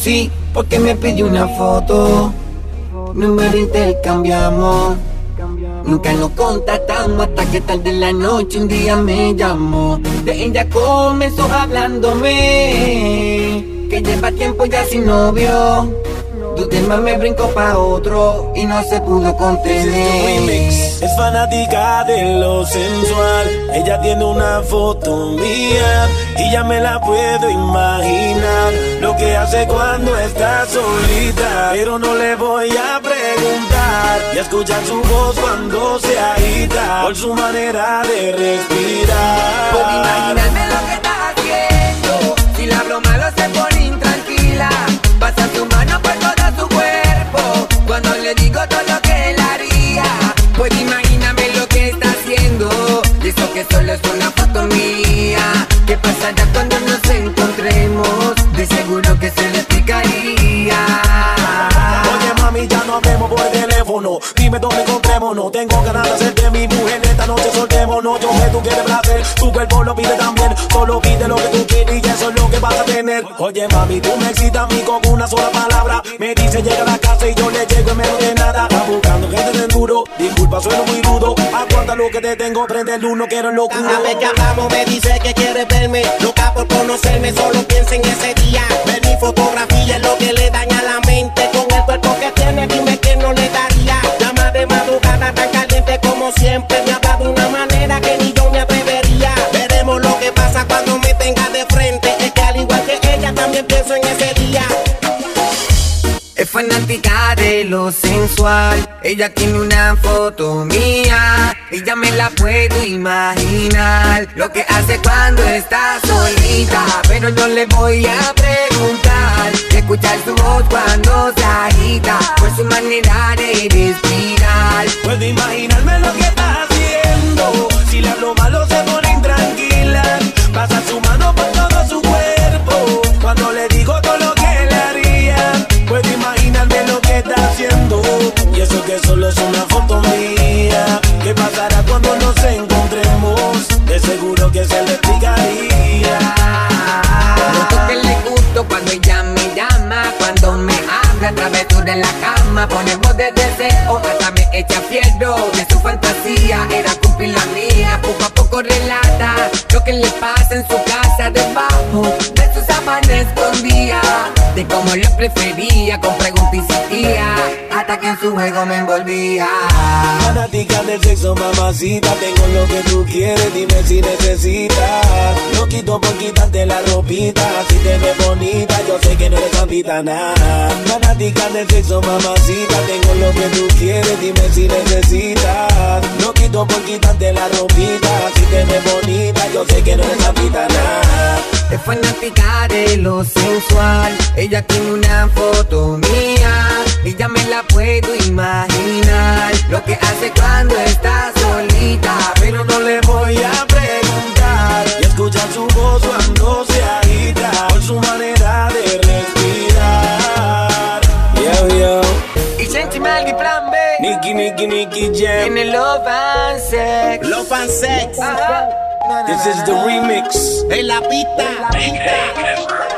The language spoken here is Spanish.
Conocí porque me pidió una foto. Número intercambiamos. Nunca nos contactamos hasta que tarde en la noche un día me llamó. De ella comenzó hablándome. Que lleva tiempo ya sin novio. Más me brincó pa' otro y no se pudo contener. Es fanática de lo sensual. Ella tiene una foto mía y ya me la puedo imaginar. Hace cuando está solita. Pero no le voy a preguntar y a escuchar su voz cuando se agita. Por su manera de respirar. Puedo imaginarme lo que está haciendo. Si la hablo malo se pone intranquila. Pasa su mano por todo su cuerpo. Cuando le digo todo lo que él haría. Puedo imaginarme lo que está haciendo. Y que solo es una foto mía. ¿Qué pasará cuando Dime dónde encontrémonos Tengo ganas de hacerte mi mujer. Esta noche soltémonos Yo sé tú quieres placer. Tu cuerpo lo pide también. Solo pide lo que tú quieres Y eso es lo que vas a tener. Oye mami, tú me excitas a mí con una sola palabra. Me dice llega a la casa y yo le llego en menos de nada Está buscando gente de duro Disculpa, sueno muy rudo. Aguanta lo que te tengo Prende el uno, quiero locura. Cada vez que hablamos me dice que quiere verme. Loca por conocerme, solo piensa en ese día. Ver mi fotografía también pienso en ese día Es fanática de lo sensual. Ella tiene una foto mía. Y ya me la puedo imaginar. Lo que hace cuando está solita. Pero no le voy a preguntar. Escuchar su voz cuando solo es una foto mía. ¿Qué pasará cuando nos encontremos? De seguro que se le explicaría. Noto que le gusto cuando ella me llama, cuando me habla a través de la cama, ponemos de deseo, hasta me echa fierro de su fantasía, era cumplir la mía, poco a poco relata lo que le pasa en su casa debajo de sus sábana escondía, de cómo lo prefería, con preguntas insistía, hasta que en su juego me envolvía. Fanática del sexo, mamacita. Tengo lo que tú quieres, dime si necesitas. No quito por quitarte la ropita. Si te ves bonita, yo sé que no eres santita nada. Fanática del sexo, mamacita. Tengo lo que tú quieres, dime si necesitas. No quito por quitarte la ropita. Si te ves bonita, yo sé que no eres santita nada. Es fanática de lo sensual. Ella tiene una foto mía. Y ya me la puedo imaginar. Lo que hace cuando está solita. Pero no le voy a preguntar y escuchar su voz cuando se agita por su manera de respirar. Yo, yo, Y Sentimental y Plan B. Nicky, Nicky, Nicky Jam. En el Love and Sex. Love and sex Ajá. This is the remix. En la pista, pista.